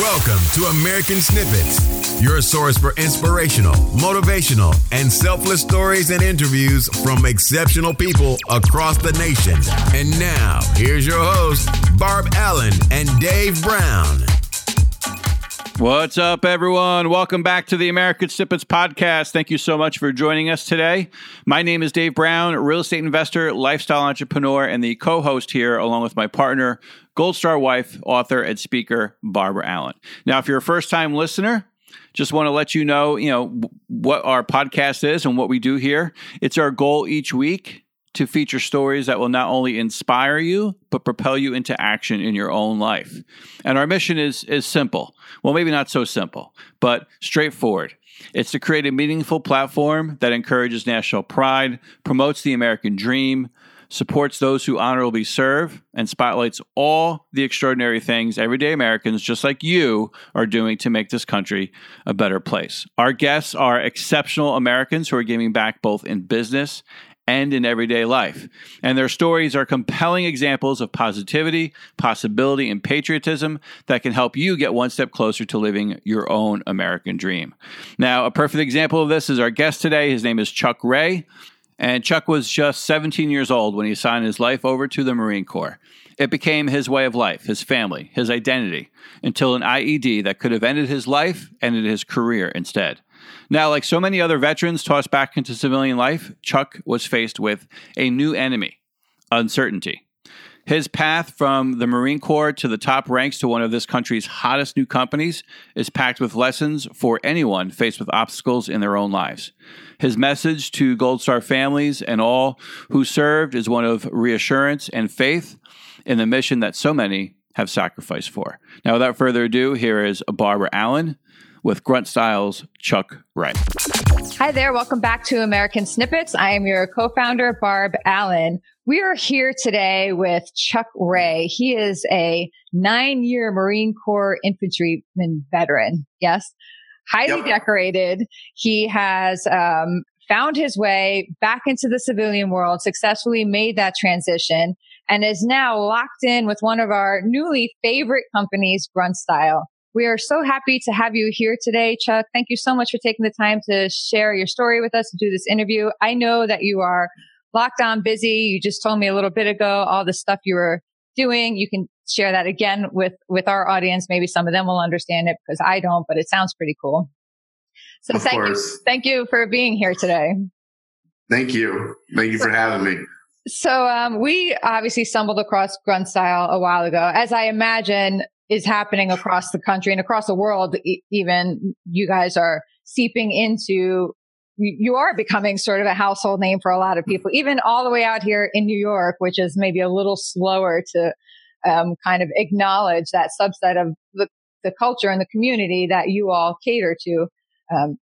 Welcome to American Snippets, your source for inspirational, motivational, and selfless stories and interviews from exceptional people across the nation. And now, here's your host, Barb Allen and Dave Brown. What's up, everyone? Welcome back to the American Snippets podcast. Thank you so much for joining us today. My name is Dave Brown, real estate investor, lifestyle entrepreneur, and the co host here, along with my partner, Gold Star wife, author, and speaker, Barbara Allen. Now, if you're a first time listener, just want to let you know, you know, what our podcast is and what we do here. It's our goal each week to feature stories that will not only inspire you but propel you into action in your own life. And our mission is is simple. Well, maybe not so simple, but straightforward. It's to create a meaningful platform that encourages national pride, promotes the American dream, supports those who honorably serve, and spotlights all the extraordinary things everyday Americans just like you are doing to make this country a better place. Our guests are exceptional Americans who are giving back both in business and in everyday life. And their stories are compelling examples of positivity, possibility, and patriotism that can help you get one step closer to living your own American dream. Now, a perfect example of this is our guest today. His name is Chuck Ray. And Chuck was just 17 years old when he signed his life over to the Marine Corps. It became his way of life, his family, his identity, until an IED that could have ended his life ended his career instead. Now, like so many other veterans tossed back into civilian life, Chuck was faced with a new enemy uncertainty. His path from the Marine Corps to the top ranks to one of this country's hottest new companies is packed with lessons for anyone faced with obstacles in their own lives. His message to Gold Star families and all who served is one of reassurance and faith in the mission that so many have sacrificed for. Now, without further ado, here is Barbara Allen with Grunt Styles Chuck Ray. Hi there. Welcome back to American Snippets. I am your co-founder, Barb Allen. We are here today with Chuck Ray. He is a nine year Marine Corps infantryman veteran. Yes. Highly yep. decorated. He has, um, found his way back into the civilian world, successfully made that transition and is now locked in with one of our newly favorite companies, Grunt Style. We are so happy to have you here today, Chuck. Thank you so much for taking the time to share your story with us and do this interview. I know that you are locked on busy. You just told me a little bit ago all the stuff you were doing. You can share that again with, with our audience. Maybe some of them will understand it because I don't, but it sounds pretty cool. So of thank course. you. Thank you for being here today. Thank you. Thank you for having me. So, um, we obviously stumbled across grunt style a while ago, as I imagine is happening across the country and across the world. Even you guys are seeping into, you are becoming sort of a household name for a lot of people, even all the way out here in New York, which is maybe a little slower to um, kind of acknowledge that subset of the, the culture and the community that you all cater to. Um,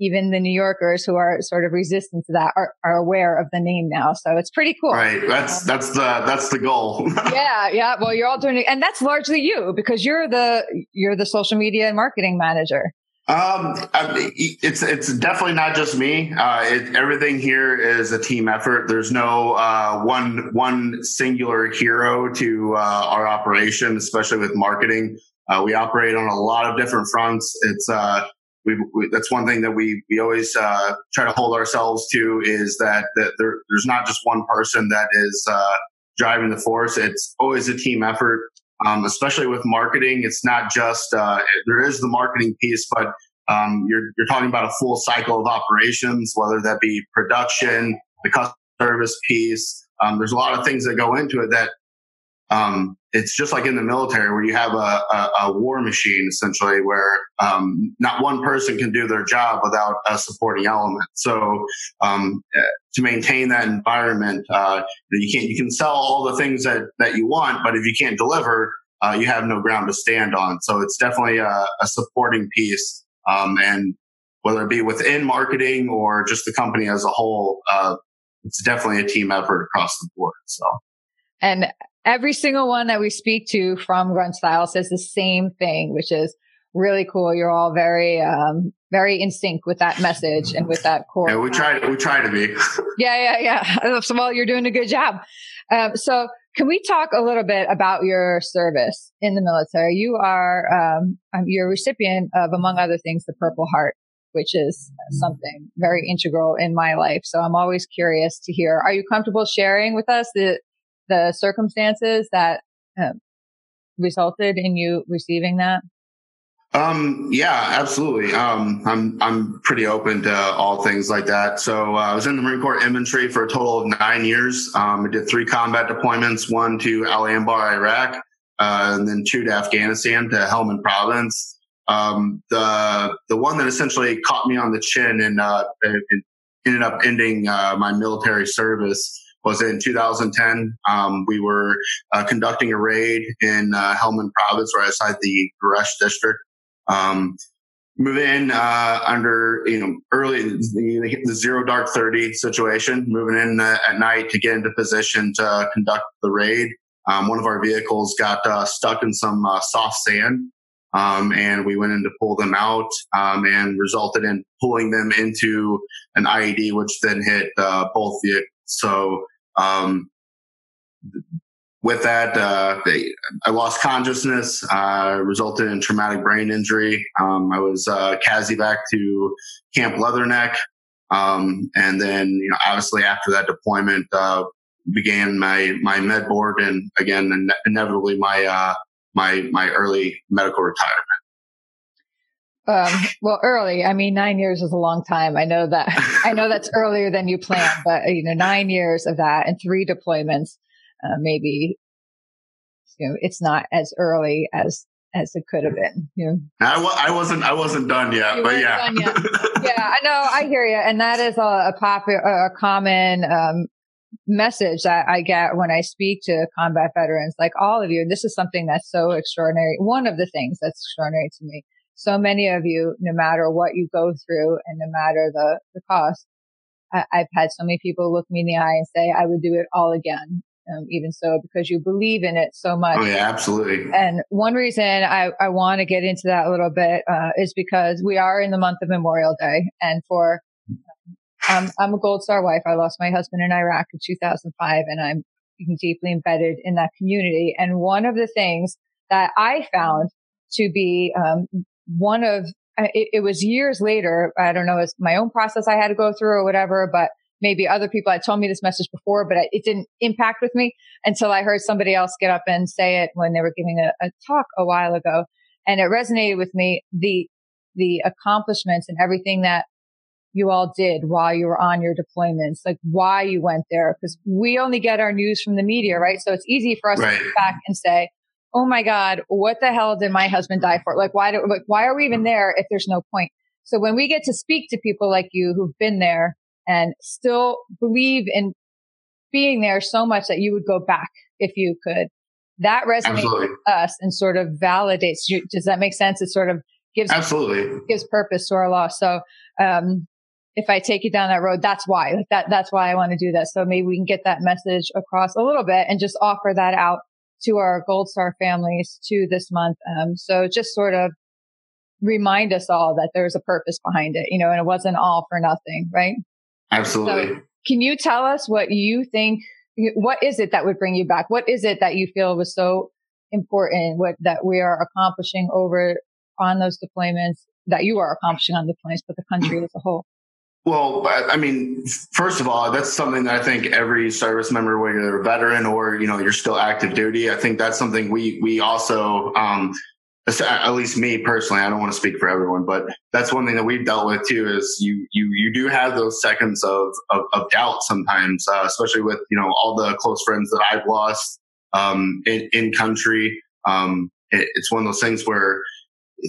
even the New Yorkers who are sort of resistant to that are, are aware of the name now. So it's pretty cool. Right. That's, that's the, that's the goal. yeah. Yeah. Well, you're all doing it. And that's largely you because you're the, you're the social media and marketing manager. Um, it's it's definitely not just me. Uh, it, everything here is a team effort. There's no uh, one one singular hero to uh, our operation, especially with marketing. Uh, we operate on a lot of different fronts. It's uh, we, we, that's one thing that we we always uh, try to hold ourselves to is that that there, there's not just one person that is uh, driving the force. It's always a team effort. Um, especially with marketing, it's not just uh, there is the marketing piece, but um, you're you're talking about a full cycle of operations, whether that be production, the customer service piece. Um, there's a lot of things that go into it that um, it's just like in the military where you have a, a, a war machine essentially where um, not one person can do their job without a supporting element. So um, to maintain that environment, uh, you can't you can sell all the things that that you want, but if you can't deliver, uh, you have no ground to stand on. So it's definitely a, a supporting piece, um, and whether it be within marketing or just the company as a whole, uh, it's definitely a team effort across the board. So. And every single one that we speak to from Grunt Style says the same thing, which is really cool. You're all very, um, very in sync with that message and with that core. Yeah, we try. We try to be. yeah, yeah, yeah. So, well, you're doing a good job. Um, so can we talk a little bit about your service in the military? You are, um, um, you're a recipient of, among other things, the Purple Heart, which is something very integral in my life. So I'm always curious to hear. Are you comfortable sharing with us the the circumstances that um, resulted in you receiving that? Um, yeah, absolutely. Um, I'm, I'm pretty open to all things like that. So, uh, I was in the Marine Corps infantry for a total of nine years. Um, I did three combat deployments, one to Al Anbar, Iraq, uh, and then two to Afghanistan to Helmand province. Um, the, the one that essentially caught me on the chin and, uh, ended up ending, uh, my military service was in 2010. Um, we were uh, conducting a raid in uh, Helmand province right outside the Garesh district. Um, move in uh, under you know early the, the, zero dark 30 situation moving in uh, at night to get into position to conduct the raid um, one of our vehicles got uh, stuck in some uh, soft sand um, and we went in to pull them out um, and resulted in pulling them into an ied which then hit uh, both vehicles so um, with that, uh, I lost consciousness, uh, resulted in traumatic brain injury. Um, I was uh, back to Camp Leatherneck. Um, and then, you know, obviously after that deployment, uh, began my, my med board and again, inevitably my, uh, my, my early medical retirement. Um, well, early. I mean, nine years is a long time. I know that. I know that's earlier than you planned, but you know, nine years of that and three deployments uh, maybe you know it's not as early as as it could have been. You know, I, w- I wasn't I wasn't done yet, you but yeah, yet. yeah, I know, I hear you, and that is a, a popular, a common um, message that I get when I speak to combat veterans, like all of you. This is something that's so extraordinary. One of the things that's extraordinary to me. So many of you, no matter what you go through and no matter the, the cost, I, I've had so many people look me in the eye and say, I would do it all again um, even so, because you believe in it so much. Oh, yeah, absolutely. And one reason I, I want to get into that a little bit uh, is because we are in the month of Memorial Day. And for, um, I'm a Gold Star wife. I lost my husband in Iraq in 2005, and I'm deeply embedded in that community. And one of the things that I found to be um, one of uh, it, it, was years later. I don't know, it's my own process I had to go through or whatever, but maybe other people had told me this message before, but it didn't impact with me until I heard somebody else get up and say it when they were giving a, a talk a while ago. And it resonated with me, the, the accomplishments and everything that you all did while you were on your deployments, like why you went there. Cause we only get our news from the media, right? So it's easy for us right. to look back and say, Oh my God, what the hell did my husband die for? Like, why do, like, why are we even there if there's no point? So when we get to speak to people like you who've been there and still believe in being there so much that you would go back if you could. That resonates Absolutely. with us and sort of validates you. Does that make sense? It sort of gives Absolutely gives purpose to our loss. So um, if I take you down that road, that's why. Like that that's why I want to do that. So maybe we can get that message across a little bit and just offer that out to our Gold Star families to this month. Um, so just sort of remind us all that there's a purpose behind it, you know, and it wasn't all for nothing, right? Absolutely. So can you tell us what you think? What is it that would bring you back? What is it that you feel was so important? What that we are accomplishing over on those deployments that you are accomplishing on the deployments, but the country as a whole? Well, I mean, first of all, that's something that I think every service member, whether you're a veteran or you know you're still active duty, I think that's something we we also um, at least me personally, I don't want to speak for everyone, but that's one thing that we've dealt with too. Is you you you do have those seconds of of, of doubt sometimes, uh, especially with you know all the close friends that I've lost um, in, in country. Um, it, it's one of those things where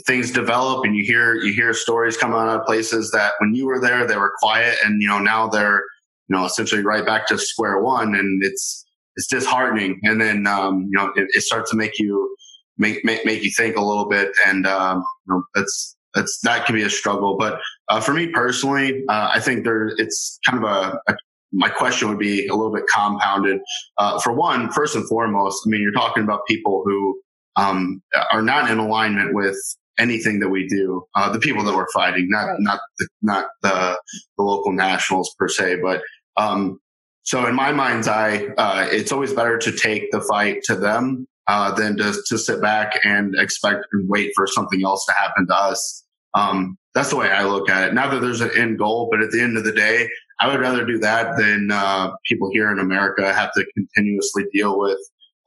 things develop, and you hear you hear stories coming out of places that when you were there they were quiet, and you know now they're you know essentially right back to square one, and it's it's disheartening. And then um, you know it, it starts to make you make make, make you think a little bit, and um, you know, that's that's that can be a struggle. But uh, for me personally, uh, I think there it's kind of a, a, my question would be a little bit compounded. Uh, for one, first and foremost, I mean, you're talking about people who um, are not in alignment with anything that we do. Uh, the people that we're fighting, not right. not the, not the the local nationals per se, but um, so in my mind's eye, uh, it's always better to take the fight to them uh, than to, to sit back and expect and wait for something else to happen to us. Um, that's the way I look at it. Not that there's an end goal, but at the end of the day, I would rather do that than uh, people here in America have to continuously deal with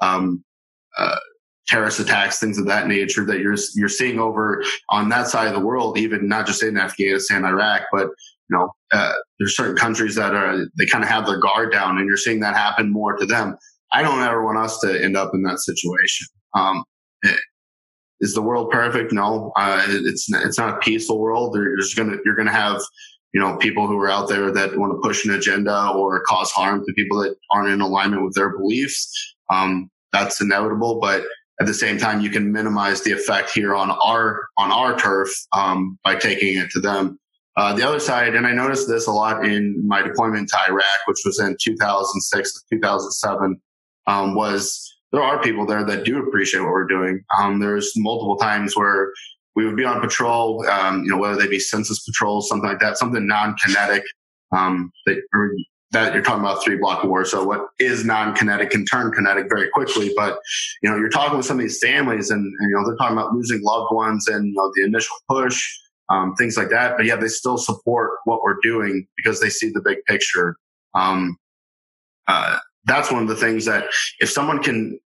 um, uh, terrorist attacks, things of that nature that you're you're seeing over on that side of the world, even not just in Afghanistan, Iraq, but you know, uh, there's certain countries that are they kind of have their guard down, and you're seeing that happen more to them. I don't ever want us to end up in that situation. Um, is the world perfect? No, uh, it's it's not a peaceful world. There's gonna you're gonna have you know people who are out there that want to push an agenda or cause harm to people that aren't in alignment with their beliefs. Um, that's inevitable, but at the same time, you can minimize the effect here on our on our turf um, by taking it to them. Uh, the other side, and I noticed this a lot in my deployment to Iraq, which was in 2006 to 2007, um, was there are people there that do appreciate what we're doing. Um, there's multiple times where we would be on patrol, um, you know, whether they be census patrols, something like that, something non-kinetic, um, that, that you're talking about three block war. So what is non-kinetic can turn kinetic very quickly. But, you know, you're talking with some of these families and, and you know, they're talking about losing loved ones and, you know, the initial push, um, things like that. But yeah, they still support what we're doing because they see the big picture. Um, uh, that's one of the things that if someone can,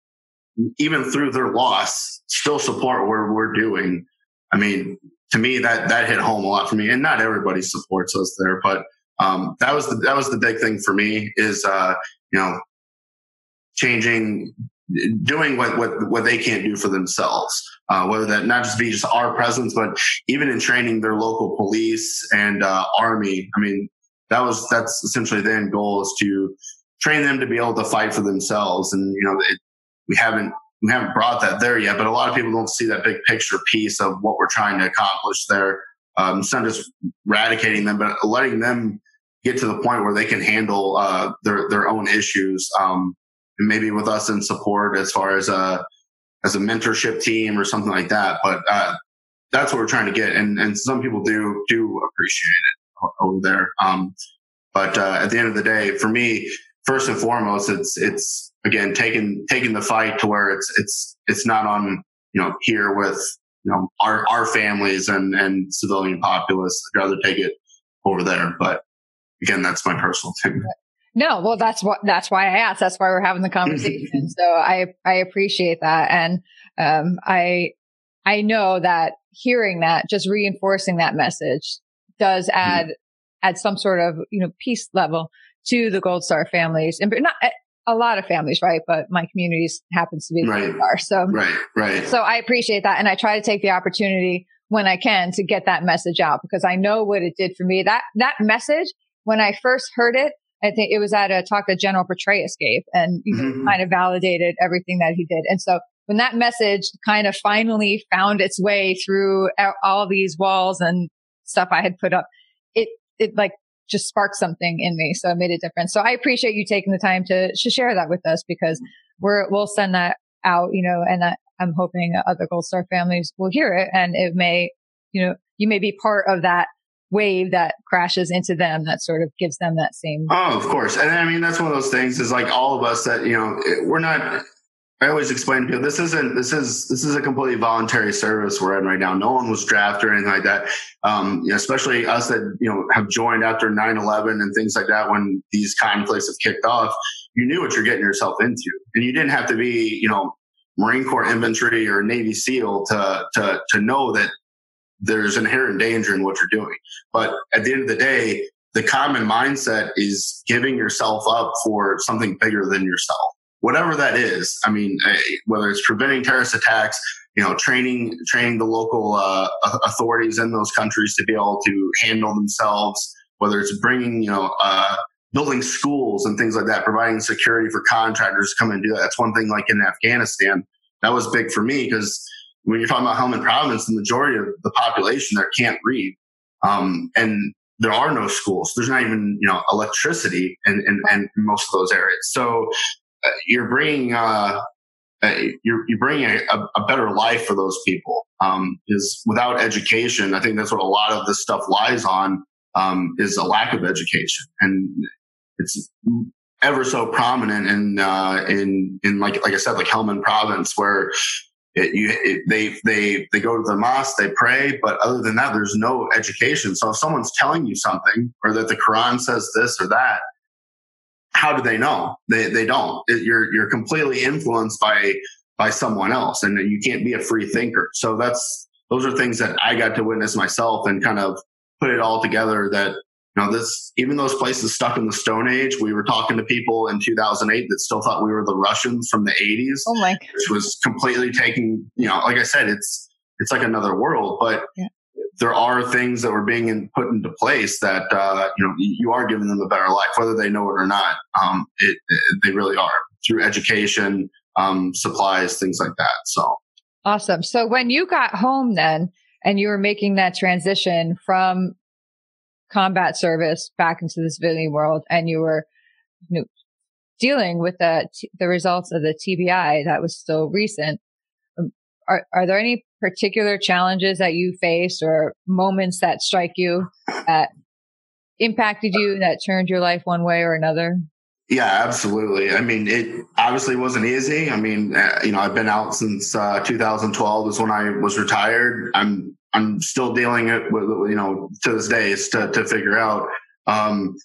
even through their loss, still support what we're doing. I mean, to me, that, that hit home a lot for me and not everybody supports us there, but, um, that was the, that was the big thing for me is, uh, you know, changing, doing what, what, what they can't do for themselves. Uh, whether that not just be just our presence, but even in training their local police and, uh, army. I mean, that was, that's essentially the end goal is to train them to be able to fight for themselves. And, you know, it, we haven't, we haven't brought that there yet, but a lot of people don't see that big picture piece of what we're trying to accomplish there. Um, it's not just eradicating them, but letting them get to the point where they can handle uh, their their own issues. Um, and maybe with us in support as far as a as a mentorship team or something like that. But uh, that's what we're trying to get, and and some people do do appreciate it over there. Um, but uh, at the end of the day, for me, first and foremost, it's it's again taking taking the fight to where it's it's it's not on you know here with you know our our families and and civilian populace. I'd rather take it over there, but again, that's my personal thing. No, well, that's what, that's why I asked. That's why we're having the conversation. so I, I appreciate that. And, um, I, I know that hearing that, just reinforcing that message does mm-hmm. add, mm-hmm. add some sort of, you know, peace level to the Gold Star families and not a lot of families, right? But my communities happens to be the right. Star. So, right, right. So I appreciate that. And I try to take the opportunity when I can to get that message out because I know what it did for me. That, that message when I first heard it, I think it was at a talk that General Petraeus gave and you know, mm-hmm. kind of validated everything that he did. And so when that message kind of finally found its way through all these walls and stuff I had put up, it, it like just sparked something in me. So it made a difference. So I appreciate you taking the time to, to share that with us because we're, we'll send that out, you know, and I, I'm hoping other Gold Star families will hear it and it may, you know, you may be part of that wave that crashes into them that sort of gives them that same. Oh, of course. And I mean, that's one of those things is like all of us that, you know, we're not, I always explain to people, this isn't, this is, this is a completely voluntary service we're in right now. No one was drafted or anything like that. Um, you know, especially us that, you know, have joined after 9 11 and things like that when these conflicts have kicked off. You knew what you're getting yourself into and you didn't have to be, you know, Marine Corps infantry or Navy SEAL to, to, to know that there's inherent danger in what you're doing. But at the end of the day, the common mindset is giving yourself up for something bigger than yourself, whatever that is. I mean, eh, whether it's preventing terrorist attacks, you know, training training the local uh, authorities in those countries to be able to handle themselves, whether it's bringing, you know, uh, building schools and things like that, providing security for contractors to come and do that. That's one thing. Like in Afghanistan, that was big for me because when you're talking about Helmand province, the majority of the population there can't read. Um, and there are no schools. There's not even, you know, electricity in, in, in most of those areas. So uh, you're bringing, uh, uh, you're, you're bringing a, a, better life for those people. Um, is without education, I think that's what a lot of this stuff lies on, um, is a lack of education. And it's ever so prominent in uh, in in like like I said, like Helmand Province, where it, you, it, they they they go to the mosque, they pray, but other than that, there's no education. So if someone's telling you something, or that the Quran says this or that, how do they know? They they don't. It, you're you're completely influenced by by someone else, and you can't be a free thinker. So that's those are things that I got to witness myself and kind of put it all together. That you know, this even those places stuck in the Stone Age. We were talking to people in 2008 that still thought we were the Russians from the 80s. Oh my! Which was completely taking. You know, like I said, it's it's like another world, but. Yeah. There are things that were being in, put into place that uh, you know you are giving them a better life, whether they know it or not. Um, it, it, they really are through education, um, supplies, things like that. So awesome. So when you got home, then and you were making that transition from combat service back into the civilian world and you were you know, dealing with the, the results of the TBI that was still recent. Um, are, are there any particular challenges that you faced or moments that strike you that impacted you that turned your life one way or another? Yeah, absolutely. I mean, it obviously wasn't easy. I mean, uh, you know, I've been out since uh, 2012 is when I was retired. I'm I'm still dealing it with, you know, to this day is to, to figure out. Um,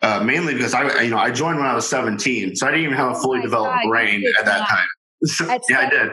uh, mainly because I, you know, I joined when I was 17, so I didn't even have a fully oh developed God, brain at that not. time. So, yeah, 17? I did.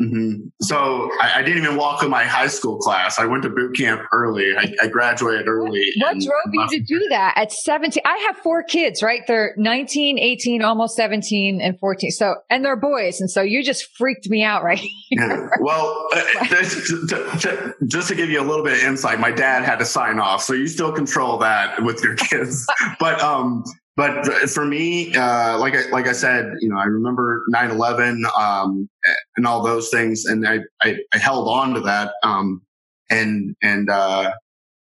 Mm-hmm. So I, I, didn't even walk in my high school class. I went to boot camp early. I, I graduated early. What, what drove you to do that at 17? I have four kids, right? They're 19, 18, almost 17 and 14. So, and they're boys. And so you just freaked me out, right? yeah. Well, uh, just, to, just to give you a little bit of insight, my dad had to sign off. So you still control that with your kids. but, um, but for me, uh, like I, like I said, you know, I remember 9-11, um, and all those things. And I, I, I held on to that. Um, and, and, uh,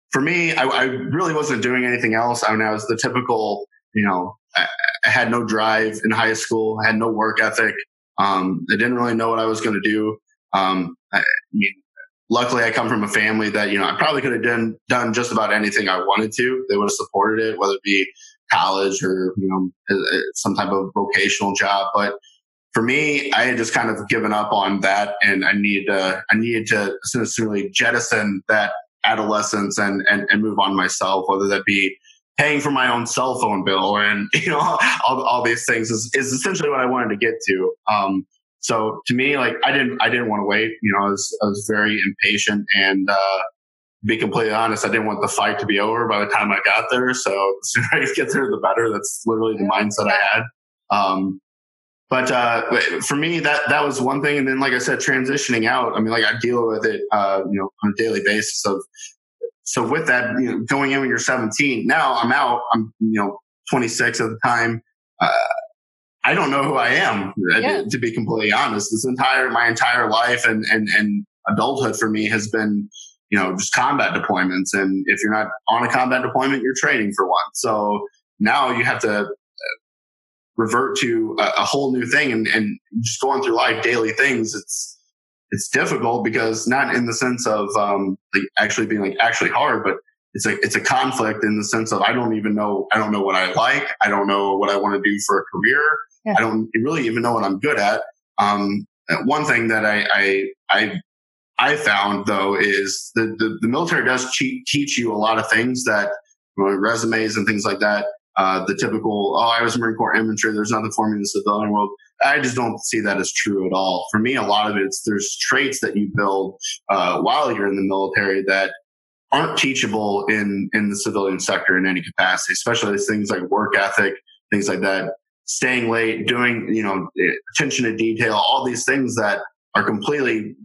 for me, I, I, really wasn't doing anything else. I mean, I was the typical, you know, I, I had no drive in high school. I had no work ethic. Um, I didn't really know what I was going to do. Um, I, I mean, luckily I come from a family that, you know, I probably could have done, done just about anything I wanted to. They would have supported it, whether it be college or, you know, some type of vocational job. But for me, I had just kind of given up on that and I needed to, I needed to essentially jettison that adolescence and, and, and move on myself, whether that be paying for my own cell phone bill and, you know, all, all these things is, is essentially what I wanted to get to. Um, so to me, like I didn't, I didn't want to wait. You know, I was, I was very impatient and, uh, be completely honest, I didn't want the fight to be over by the time I got there. So the sooner I get there, the better. That's literally the mindset I had. Um, but uh, for me, that that was one thing. And then, like I said, transitioning out. I mean, like I deal with it, uh, you know, on a daily basis. Of so with that, you know, going in when you're 17. Now I'm out. I'm you know 26 at the time. Uh, I don't know who I am uh, yeah. to be completely honest. This entire my entire life and and and adulthood for me has been you know, just combat deployments. And if you're not on a combat deployment, you're training for one. So now you have to uh, revert to a, a whole new thing and, and just going through life, daily things. It's, it's difficult because not in the sense of, um, like actually being like actually hard, but it's a, it's a conflict in the sense of I don't even know, I don't know what I like. I don't know what I want to do for a career. Yeah. I don't really even know what I'm good at. Um, one thing that I, I, I I found though is the, the, the military does teach you a lot of things that you know, resumes and things like that. Uh, the typical, oh, I was Marine Corps infantry. There's nothing for me in the civilian world. I just don't see that as true at all. For me, a lot of it's there's traits that you build uh, while you're in the military that aren't teachable in in the civilian sector in any capacity, especially things like work ethic, things like that. Staying late, doing you know attention to detail, all these things that are completely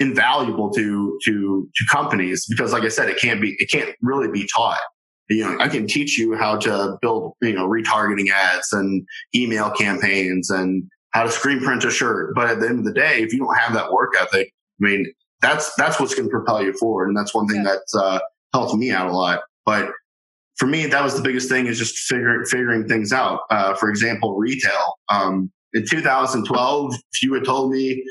invaluable to to to companies because like i said it can't be it can't really be taught. You know i can teach you how to build you know retargeting ads and email campaigns and how to screen print a shirt. But at the end of the day if you don't have that work ethic i mean that's that's what's going to propel you forward. And that's one thing yeah. that's uh, helped me out a lot. But for me that was the biggest thing is just figuring figuring things out. Uh, for example retail. Um, in 2012 if you had told me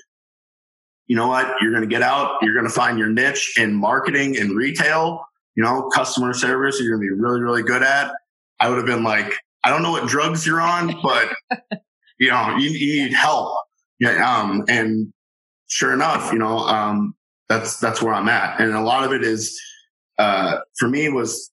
you know what? You're going to get out. You're going to find your niche in marketing and retail, you know, customer service. You're going to be really, really good at. I would have been like, I don't know what drugs you're on, but you know, you, you need help. Yeah. Um, and sure enough, you know, um, that's, that's where I'm at. And a lot of it is, uh, for me was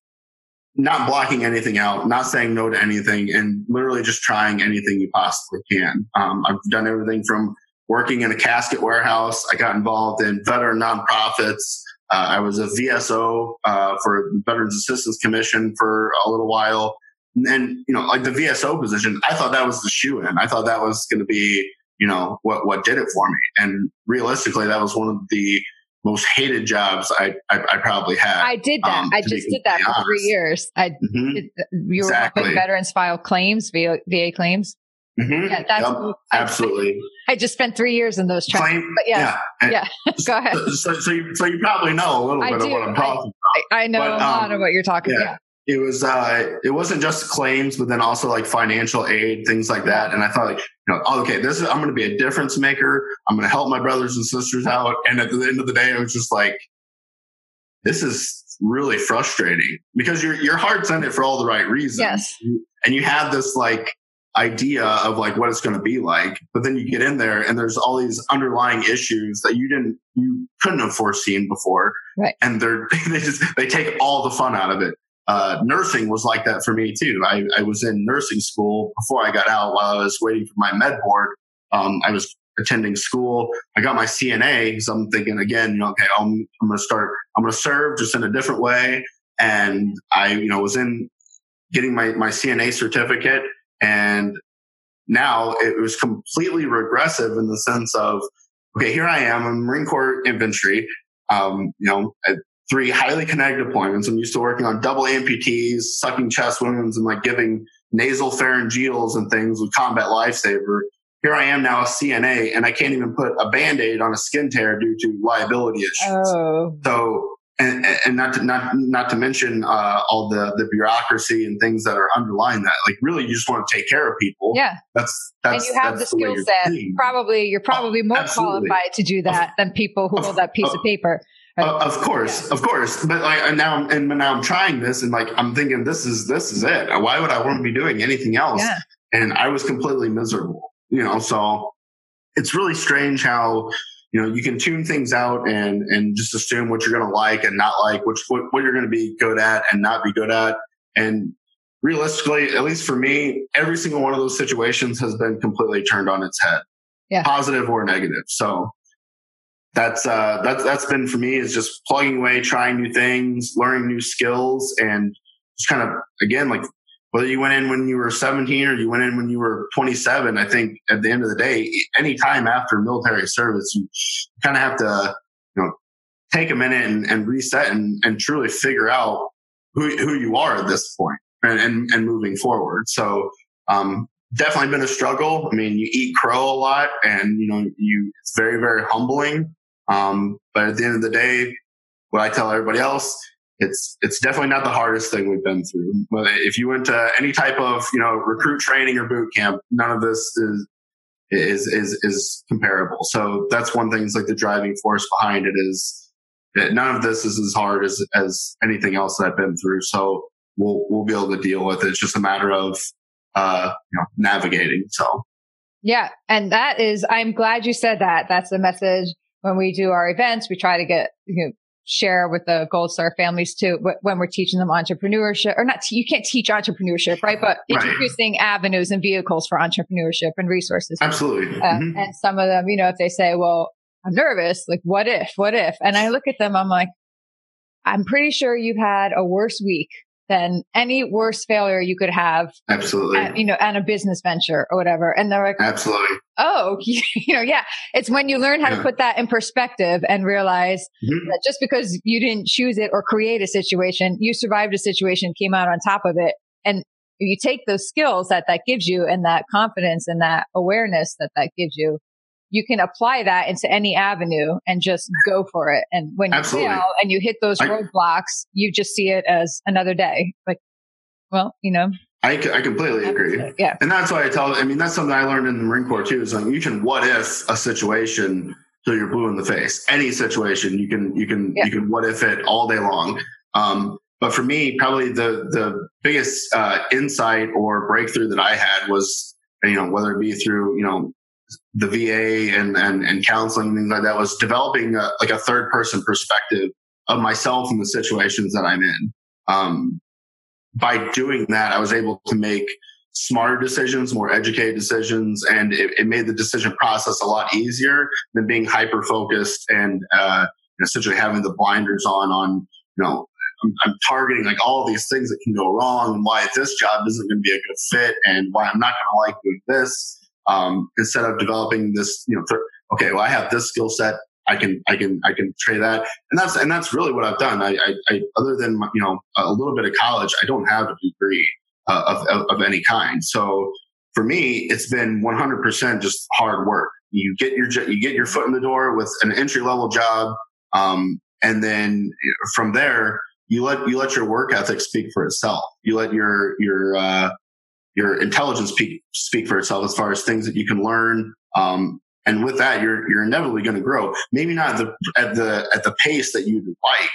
not blocking anything out, not saying no to anything, and literally just trying anything you possibly can. Um, I've done everything from working in a casket warehouse. I got involved in veteran nonprofits. Uh, I was a VSO uh, for the Veterans Assistance Commission for a little while. And, you know, like the VSO position, I thought that was the shoe in. I thought that was going to be, you know, what, what did it for me. And realistically, that was one of the most hated jobs I, I, I probably had. I did that. Um, I just did that for honest. three years. I mm-hmm. did, you were exactly. helping veterans file claims, VA, VA claims. Mm-hmm. Yeah, that's yep, absolutely. I, I, just spent three years in those tracks. but yeah, yeah. yeah. Go ahead. So, so, you, so you probably know a little bit of what I'm talking about. I, know but, a lot um, of what you're talking yeah. about it was uh it wasn't just claims but then also like financial aid things like that and i thought like you know oh, okay this is i'm going to be a difference maker i'm going to help my brothers and sisters out and at the end of the day it was just like this is really frustrating because your your heart's in it for all the right reasons yes and you have this like idea of like what it's going to be like but then you get in there and there's all these underlying issues that you didn't you couldn't have foreseen before right and they're they just they take all the fun out of it uh, nursing was like that for me too. I, I, was in nursing school before I got out while I was waiting for my med board. Um, I was attending school. I got my CNA. So I'm thinking again, you know, okay, I'm, I'm going to start, I'm going to serve just in a different way. And I, you know, was in getting my, my CNA certificate and now it was completely regressive in the sense of, okay, here I am, I'm Marine Corps infantry. Um, you know, three highly connected deployments. I'm used to working on double amputees, sucking chest wounds, and like giving nasal pharyngeals and things with combat lifesaver. Here I am now a CNA, and I can't even put a band aid on a skin tear due to liability issues. Oh. So, and, and not to not not to mention uh, all the the bureaucracy and things that are underlying that. Like, really, you just want to take care of people. Yeah, that's that's and you have the skill set. Probably, you're probably oh, more absolutely. qualified to do that than people who hold that piece of paper. Uh, of course, yeah. of course. But like and now, and now I'm trying this, and like I'm thinking, this is this is it. Why would I want to be doing anything else? Yeah. And I was completely miserable, you know. So it's really strange how you know you can tune things out and and just assume what you're going to like and not like, which what, what you're going to be good at and not be good at. And realistically, at least for me, every single one of those situations has been completely turned on its head, yeah. positive or negative. So that's uh that's that's been for me is just plugging away, trying new things, learning new skills, and just kind of again like whether you went in when you were 17 or you went in when you were 27, I think at the end of the day, any time after military service, you kind of have to you know take a minute and, and reset and, and truly figure out who who you are at this point and and, and moving forward. So um, definitely been a struggle. I mean, you eat crow a lot, and you know you it's very very humbling. Um, but at the end of the day, what I tell everybody else, it's it's definitely not the hardest thing we've been through. But if you went to any type of you know recruit training or boot camp, none of this is is is is comparable. So that's one thing. It's like the driving force behind it is that none of this is as hard as as anything else that I've been through. So we'll we'll be able to deal with it. It's just a matter of uh, you know navigating. So yeah, and that is. I'm glad you said that. That's the message when we do our events, we try to get, you know, share with the Gold Star families too when we're teaching them entrepreneurship or not. You can't teach entrepreneurship, right? But right. introducing avenues and vehicles for entrepreneurship and resources. Absolutely. Uh, mm-hmm. And some of them, you know, if they say, well, I'm nervous, like what if, what if? And I look at them, I'm like, I'm pretty sure you've had a worse week than any worse failure you could have. Absolutely. At, you know, and a business venture or whatever. And they're like, absolutely. Oh, you know, yeah. It's when you learn how yeah. to put that in perspective and realize mm-hmm. that just because you didn't choose it or create a situation, you survived a situation, came out on top of it. And you take those skills that that gives you and that confidence and that awareness that that gives you you can apply that into any avenue and just go for it. And when you Absolutely. fail and you hit those I, roadblocks, you just see it as another day. Like, well, you know. I, I completely agree. Yeah. And that's why I tell, I mean, that's something I learned in the Marine Corps too, is like you can what if a situation till you're blue in the face. Any situation you can, you can, yeah. you can what if it all day long. Um, but for me, probably the the biggest uh, insight or breakthrough that I had was, you know, whether it be through you know the VA and and, and counseling and things like that, was developing a, like a third person perspective of myself and the situations that I'm in. Um, by doing that, I was able to make smarter decisions, more educated decisions, and it, it made the decision process a lot easier than being hyper focused and uh, essentially having the blinders on on you know I'm, I'm, targeting like all these things that can go wrong and why this job isn't going to be a good fit and why I'm not going to like doing this. Um, instead of developing this, you know, th- okay, well, I have this skill set. I can, I can, I can trade that. And that's, and that's really what I've done. I, I, I other than, you know, a little bit of college, I don't have a degree uh, of, of, of any kind. So for me, it's been 100% just hard work. You get your, you get your foot in the door with an entry level job. Um, and then from there, you let you let your work ethic speak for itself. You let your your uh, your intelligence speak speak for itself as far as things that you can learn. Um, and with that, you're you're inevitably going to grow. Maybe not the at the at the pace that you'd like,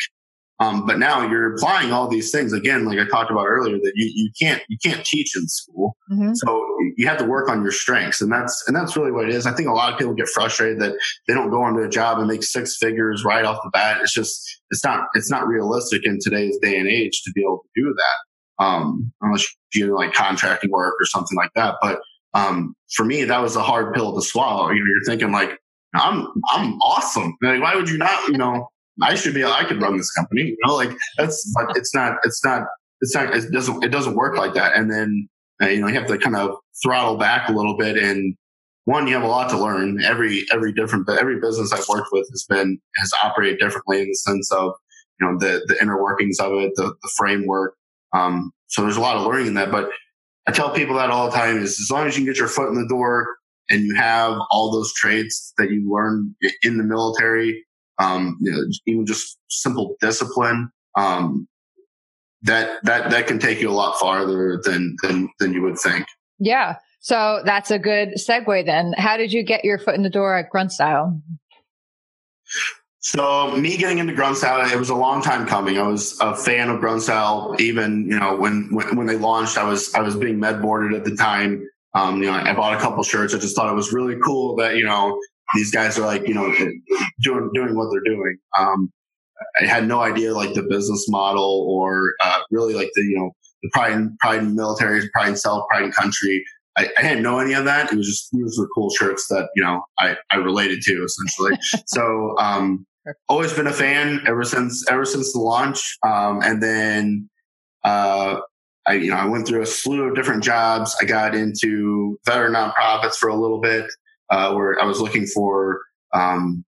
um, but now you're applying all these things again, like I talked about earlier, that you, you can't you can't teach in school. Mm-hmm. So you have to work on your strengths, and that's and that's really what it is. I think a lot of people get frustrated that they don't go into a job and make six figures right off the bat. It's just it's not it's not realistic in today's day and age to be able to do that, um, unless you do like contracting work or something like that. But um, for me, that was a hard pill to swallow. You know, you're thinking like I'm I'm awesome. Like, why would you not? You know, I should be, I could run this company, you know, like that's, but it's not, it's not, it's not, it doesn't, it doesn't work like that. And then, uh, you know, you have to kind of throttle back a little bit. And one, you have a lot to learn. Every, every different, but every business I've worked with has been, has operated differently in the sense of, you know, the, the inner workings of it, the, the framework. Um, so there's a lot of learning in that, but I tell people that all the time is as long as you can get your foot in the door and you have all those traits that you learn in the military, um, you know, even just simple discipline, um, that, that, that can take you a lot farther than, than, than you would think. Yeah. So that's a good segue then. How did you get your foot in the door at Grunt Style? So me getting into Grunt Style, it was a long time coming. I was a fan of Grunt Style. Even you know when, when when they launched, I was I was being med boarded at the time. Um, you know, I bought a couple shirts. I just thought it was really cool that you know these guys are like, you know, doing, doing what they're doing. Um, I had no idea like the business model or, uh, really like the, you know, the pride in, pride in military, pride in self, pride in country. I, I didn't know any of that. It was just, these were cool shirts that, you know, I, I related to essentially. so, um, always been a fan ever since, ever since the launch. Um, and then, uh, I, you know, I went through a slew of different jobs. I got into veteran nonprofits for a little bit uh, where I was looking for um,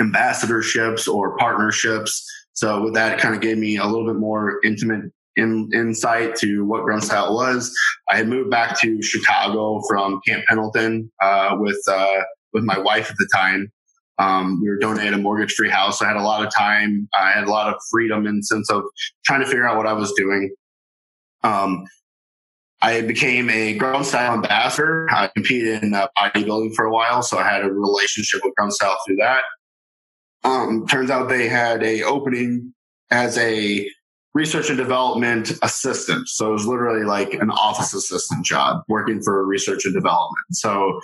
ambassadorships or partnerships. So with that, kind of gave me a little bit more intimate in, insight to what Grunt Style was. I had moved back to Chicago from Camp Pendleton uh, with uh, with my wife at the time. Um, we were donated a mortgage free house. I had a lot of time. I had a lot of freedom in sense of trying to figure out what I was doing. Um, I became a Grunt Style ambassador. I competed in uh, bodybuilding for a while, so I had a relationship with Grunt Style through that. Um, turns out they had a opening as a research and development assistant. So it was literally like an office assistant job working for research and development. So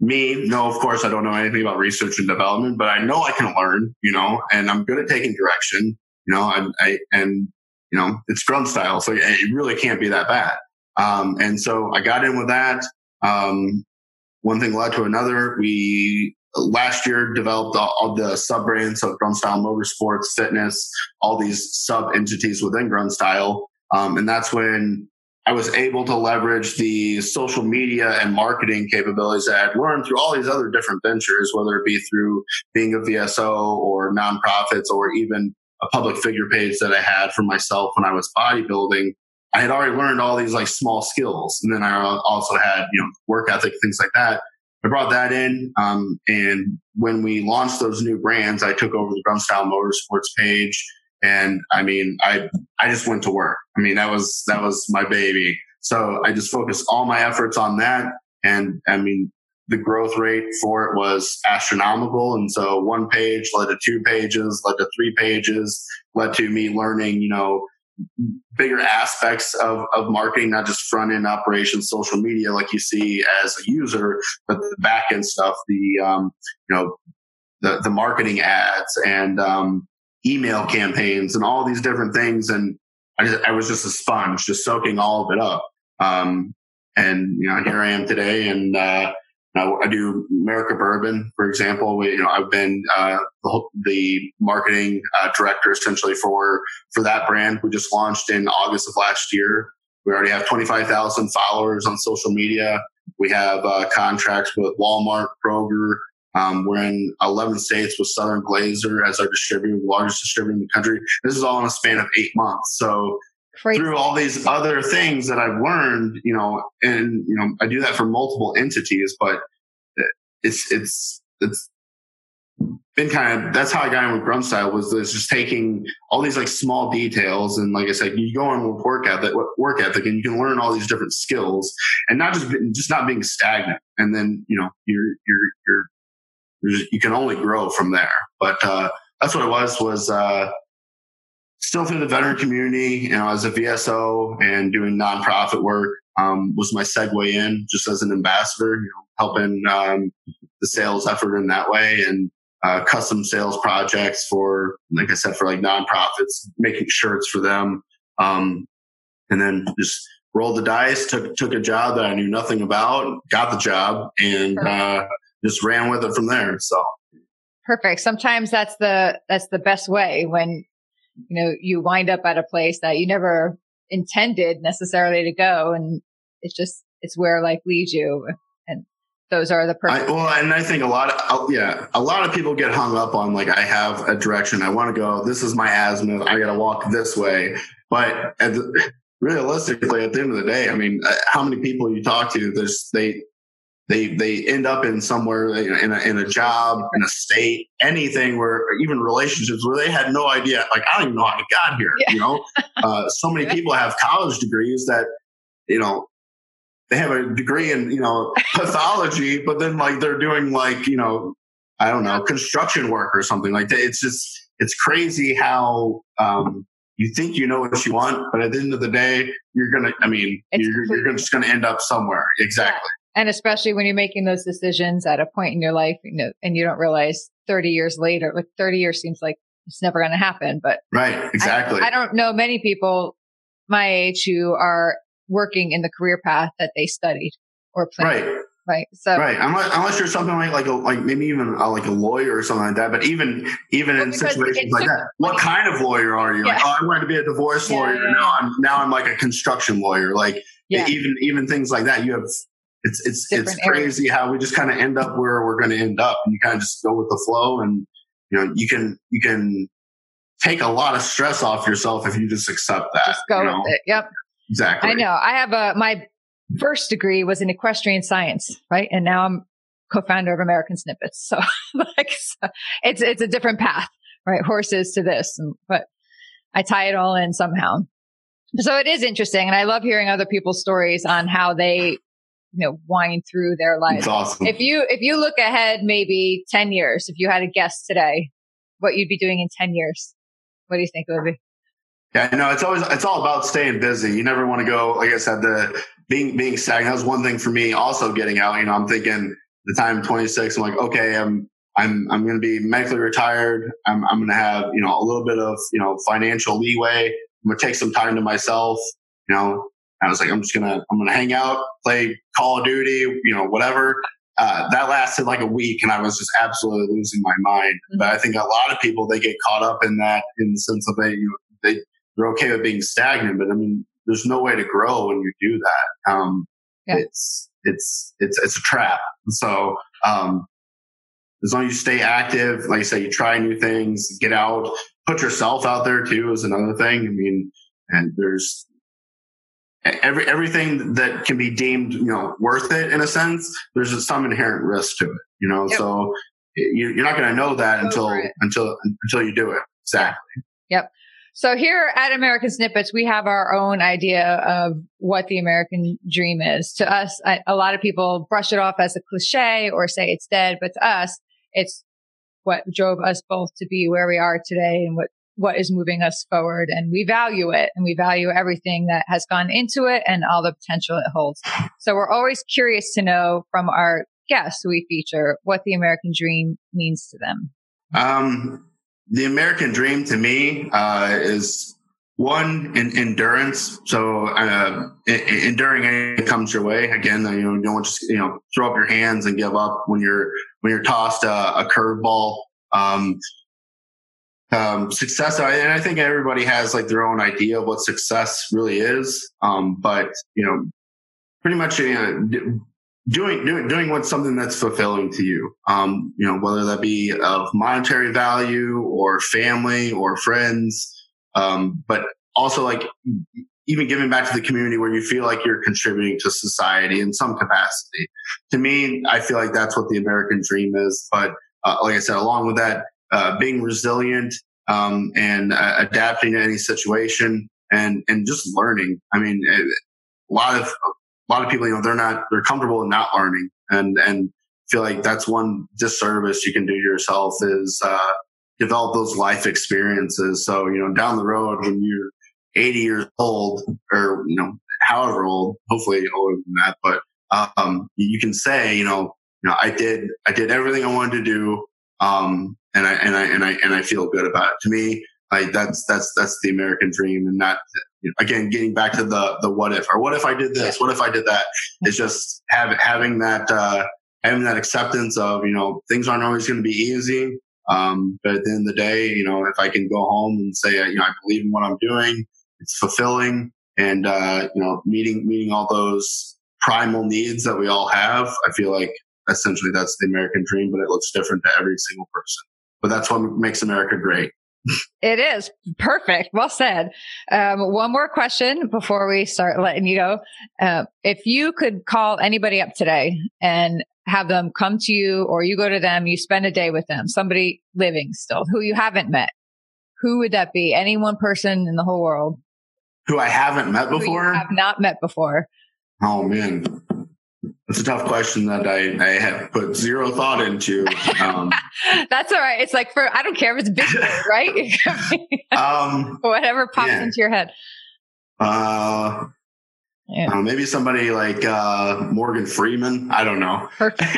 me, no, of course, I don't know anything about research and development, but I know I can learn, you know, and I'm good at taking direction, you know, and I, and, you know, it's Grunt Style. So it really can't be that bad. Um, and so I got in with that. Um, one thing led to another. We last year developed all, the sub brands of Grunt Style Motorsports, Fitness, all these sub entities within Grunt Style. Um, and that's when I was able to leverage the social media and marketing capabilities that I'd learned through all these other different ventures, whether it be through being a VSO or nonprofits or even a public figure page that I had for myself when I was bodybuilding I had already learned all these like small skills. And then I also had, you know, work ethic, things like that. I brought that in. Um, and when we launched those new brands, I took over the Grunt Style Motorsports page. And I mean, I, I just went to work. I mean, that was, that was my baby. So I just focused all my efforts on that. And I mean, the growth rate for it was astronomical. And so one page led to two pages, led to three pages, led to me learning, you know, bigger aspects of, of marketing, not just front end operations, social media, like you see as a user, but the back end stuff, the, um, you know, the, the marketing ads and, um, email campaigns and all these different things. And I just, I was just a sponge, just soaking all of it up. Um, and, you know, here I am today and, uh, I do America Bourbon, for example. We, you know, I've been uh, the, the, marketing uh, director essentially for for that brand. We just launched in August of last year. We already have 25,000 followers on social media. We have uh, contracts with Walmart, Kroger. Um, we're in 11 states with Southern Glazer as our distributor, largest distributor in the country. This is all in a span of eight months. So Crazy. through all these other things that I've learned, you know, and you know, I do that for multiple entities, but it's it's it's been kind of that's how I got in with Grunt Style was this just taking all these like small details and like I said, you go on with work ethic, work ethic, and you can learn all these different skills and not just just not being stagnant. And then you know you're you're you're, you're you can only grow from there. But uh, that's what it was was uh, still through the veteran community, you know, as a VSO and doing nonprofit work um, was my segue in just as an ambassador, you know, helping um, the sales effort in that way and uh, custom sales projects for, like I said, for like nonprofits, making shirts for them. Um, and then just rolled the dice, took, took a job that I knew nothing about, got the job and, uh, just ran with it from there. So. Perfect. Sometimes that's the, that's the best way when you know, you wind up at a place that you never intended necessarily to go. And it's just, it's where life leads you. And those are the perfect. I, well, and I think a lot of, yeah, a lot of people get hung up on like, I have a direction. I want to go. This is my asthma. I got to walk this way. But at the, realistically, at the end of the day, I mean, uh, how many people you talk to, there's, they, they they end up in somewhere in a, in a job in a state anything where even relationships where they had no idea like i don't even know how i got here yeah. you know uh, so many people have college degrees that you know they have a degree in you know pathology but then like they're doing like you know i don't know construction work or something like that it's just it's crazy how um, you think you know what you want, but at the end of the day, you're gonna. I mean, you're, you're, just gonna end up somewhere. Exactly. And especially when you're making those decisions at a point in your life, you know, and you don't realize 30 years later, like 30 years seems like it's never going to happen. But right, exactly. I, I don't know many people my age who are working in the career path that they studied or planned. Right. Right. So right, unless, unless you're something like like a, like maybe even a, like a lawyer or something like that. But even even well, in situations like that, what kind of lawyer are you? Yeah. Like, oh, I wanted to be a divorce yeah, lawyer. Yeah, now I'm now I'm like a construction lawyer. Like even even things like that. You have it's it's it's crazy areas. how we just kind of end up where we're going to end up, and you kind of just go with the flow, and you know you can you can take a lot of stress off yourself if you just accept that. Just go you know? with it. Yep. Exactly. I know. I have a my first degree was in equestrian science, right, and now I'm co-founder of American Snippets. So like so it's it's a different path, right? Horses to this, and, but I tie it all in somehow. So it is interesting, and I love hearing other people's stories on how they you know, wind through their life. Awesome. If you, if you look ahead maybe 10 years, if you had a guess today, what you'd be doing in 10 years, what do you think it would be? Yeah, no, it's always, it's all about staying busy. You never want to go, like I said, the being, being stagnant. That was one thing for me also getting out, you know, I'm thinking the time 26, I'm like, okay, I'm, I'm, I'm going to be medically retired. I'm, I'm going to have, you know, a little bit of, you know, financial leeway. I'm going to take some time to myself, you know, I was like, I'm just gonna, I'm gonna hang out, play Call of Duty, you know, whatever. Uh, that lasted like a week, and I was just absolutely losing my mind. Mm-hmm. But I think a lot of people they get caught up in that in the sense of they, you know, they they're okay with being stagnant, but I mean, there's no way to grow when you do that. Um, yeah. It's it's it's it's a trap. So um, as long as you stay active, like I say, you try new things, get out, put yourself out there too is another thing. I mean, and there's every everything that can be deemed you know worth it in a sense there's some inherent risk to it you know? Yep. so you, are not going to know that until until until you do it. Exactly. Yep. So here at american snippets we have our own idea of what the american dream is. To us I, a lot of people brush it off as a cliche or say it's dead but to us it's what drove us both to be where we are today and what what is moving us forward and we value it and we value everything that has gone into it and all the potential it holds. So we're always curious to know from our guests we feature what the American dream means to them. Um, the American dream to me uh, is one in, endurance. So uh, enduring anything comes your way. Again, you know, you don't just you know throw up your hands and give up when you're when you're tossed a, a curveball. Um, um, success, and I think everybody has like their own idea of what success really is. Um, but you know, pretty much you know, doing doing doing what's something that's fulfilling to you. Um, you know, whether that be of monetary value or family or friends, um, but also like even giving back to the community where you feel like you're contributing to society in some capacity. To me, I feel like that's what the American dream is. But uh, like I said, along with that, uh, being resilient um, and uh, adapting to any situation and and just learning. I mean, a lot of a lot of people, you know, they're not, they're comfortable in not learning and, and feel like that's one disservice you can do yourself is, uh, develop those life experiences. So, you know, down the road when you're 80 years old or, you know, however old, hopefully older than that, but, um, you can say, you know, you know, I did, I did everything I wanted to do. Um, and I, and I, and I, and I feel good about it. To me, like that's, that's, that's the American dream and not, again, getting back to the the what if or what if I did this, what if I did that. It's just have, having that uh, having that acceptance of you know things aren't always going to be easy. Um, but at the end of the day, you know, if I can go home and say, you know, I believe in what I'm doing, it's fulfilling, and uh, you know, meeting meeting all those primal needs that we all have, I feel like essentially that's the American dream, but it looks different to every single person. But that's what makes America great. It is perfect. Well said. Um, one more question before we start letting you go. Uh, if you could call anybody up today and have them come to you or you go to them, you spend a day with them, somebody living still who you haven't met, who would that be? Any one person in the whole world? Who I haven't met before? I have not met before. Oh man. It's a tough question that I, I have put zero thought into. Um, That's all right. It's like for I don't care if it's big, right? um, Whatever pops yeah. into your head. Uh, yeah. Uh, maybe somebody like uh, Morgan Freeman. I don't know. Perfect.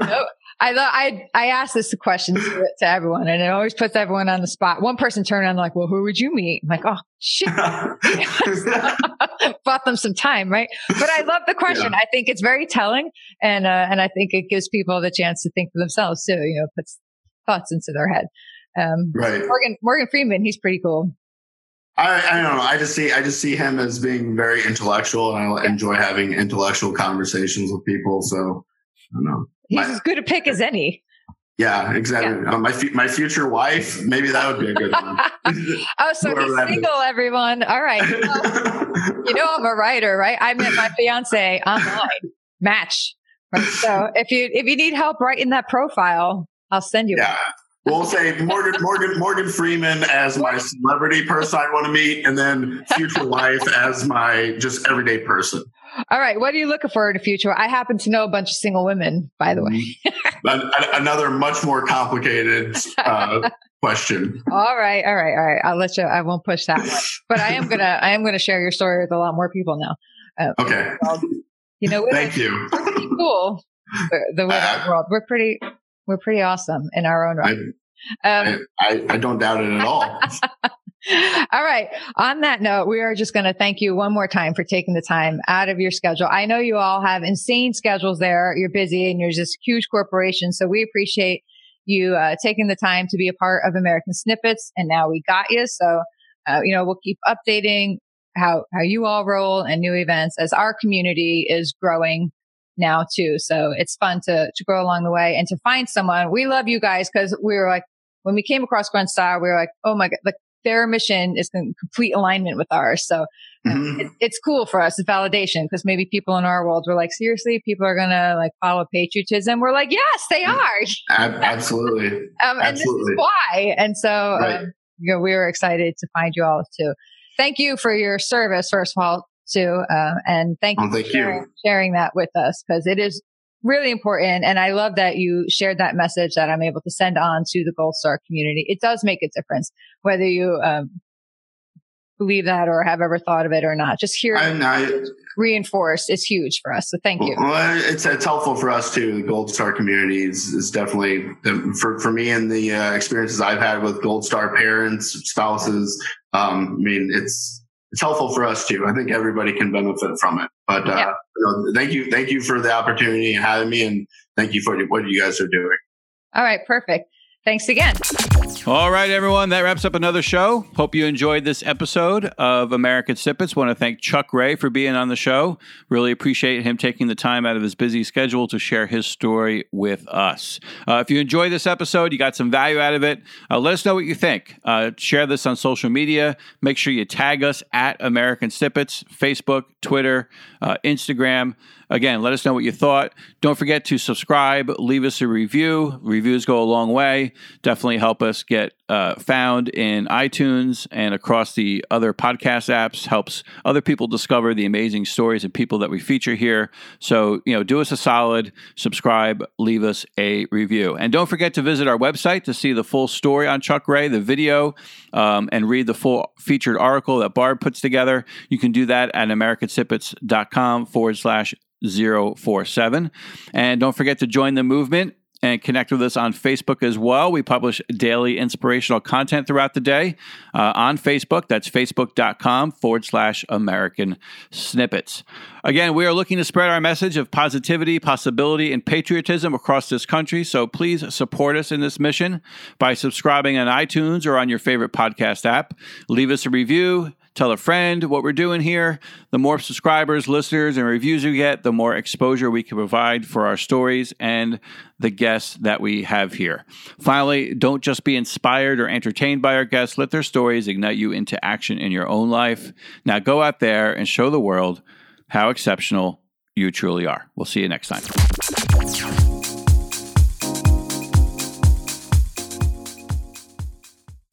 nope. I I I ask this question to, to, everyone, and it always puts everyone on the spot. One person turned around like, "Well, who would you meet?" I'm like, "Oh shit," bought them some time, right? But I love the question. Yeah. I think it's very telling, and uh, and I think it gives people the chance to think for themselves too. You know, puts thoughts into their head. Um, right. Morgan Morgan Freeman, he's pretty cool. I, I, don't know. I just see I just see him as being very intellectual, and I enjoy having intellectual conversations with people. So I don't know. He's my, as good a pick as any. Yeah, exactly. Yeah. Uh, my my future wife, maybe that would be a good one. oh, so he's single, everyone. All right. Well, you know, I'm a writer, right? I met my fiance online. Match. Right? So if you if you need help writing that profile, I'll send you. Yeah. We'll say Morgan Morgan Morgan Freeman as my celebrity person I want to meet, and then future wife as my just everyday person. All right. What are you looking for in the future? I happen to know a bunch of single women, by the way. Another much more complicated uh, question. All right. All right. All right. I'll let you, I won't push that one, but I am going to, I am going to share your story with a lot more people now. Uh, okay. you know, thank you. cool. The, women world. We're pretty, we're pretty awesome in our own right. I, um, I, I don't doubt it at all. All right. On that note, we are just going to thank you one more time for taking the time out of your schedule. I know you all have insane schedules there. You're busy and you're just huge corporations. So we appreciate you uh, taking the time to be a part of American Snippets. And now we got you. So, uh, you know, we'll keep updating how, how you all roll and new events as our community is growing now too. So it's fun to, to grow along the way and to find someone. We love you guys because we were like, when we came across Grunt Style, we were like, oh my God, like their mission is in complete alignment with ours. So mm-hmm. it, it's cool for us. It's validation because maybe people in our world were like, seriously, people are going to like follow patriotism. We're like, yes, they mm. are. Absolutely. um, and Absolutely. this is why. And so, right. um, you know, we were excited to find you all too. Thank you for your service, first of all, too. Uh, and thank you oh, thank for sharing, you. sharing that with us because it is really important. And I love that you shared that message that I'm able to send on to the Gold Star community. It does make a difference whether you um, believe that or have ever thought of it or not. Just hear it reinforced is huge for us. So thank you. Well, it's, it's helpful for us too. The Gold Star community is, is definitely for, for me and the uh, experiences I've had with Gold Star parents, spouses. Um, I mean, it's, it's helpful for us too. I think everybody can benefit from it. But uh, yeah. you know, thank you, thank you for the opportunity and having me, and thank you for what you guys are doing. All right, perfect. Thanks again. All right, everyone. That wraps up another show. Hope you enjoyed this episode of American Snippets. Want to thank Chuck Ray for being on the show. Really appreciate him taking the time out of his busy schedule to share his story with us. Uh, if you enjoyed this episode, you got some value out of it, uh, let us know what you think. Uh, share this on social media. Make sure you tag us at American Snippets, Facebook, Twitter, uh, Instagram. Again, let us know what you thought. Don't forget to subscribe, leave us a review. Reviews go a long way. Definitely help us get uh, found in iTunes and across the other podcast apps. Helps other people discover the amazing stories and people that we feature here. So, you know, do us a solid, subscribe, leave us a review. And don't forget to visit our website to see the full story on Chuck Ray, the video, um, and read the full featured article that Barb puts together. You can do that at americansnippets.com forward slash 047. And don't forget to join the movement and connect with us on Facebook as well. We publish daily inspirational content throughout the day uh, on Facebook. That's facebook.com forward slash American snippets. Again, we are looking to spread our message of positivity, possibility, and patriotism across this country. So please support us in this mission by subscribing on iTunes or on your favorite podcast app. Leave us a review tell a friend what we're doing here. The more subscribers, listeners, and reviews we get, the more exposure we can provide for our stories and the guests that we have here. Finally, don't just be inspired or entertained by our guests. Let their stories ignite you into action in your own life. Now go out there and show the world how exceptional you truly are. We'll see you next time.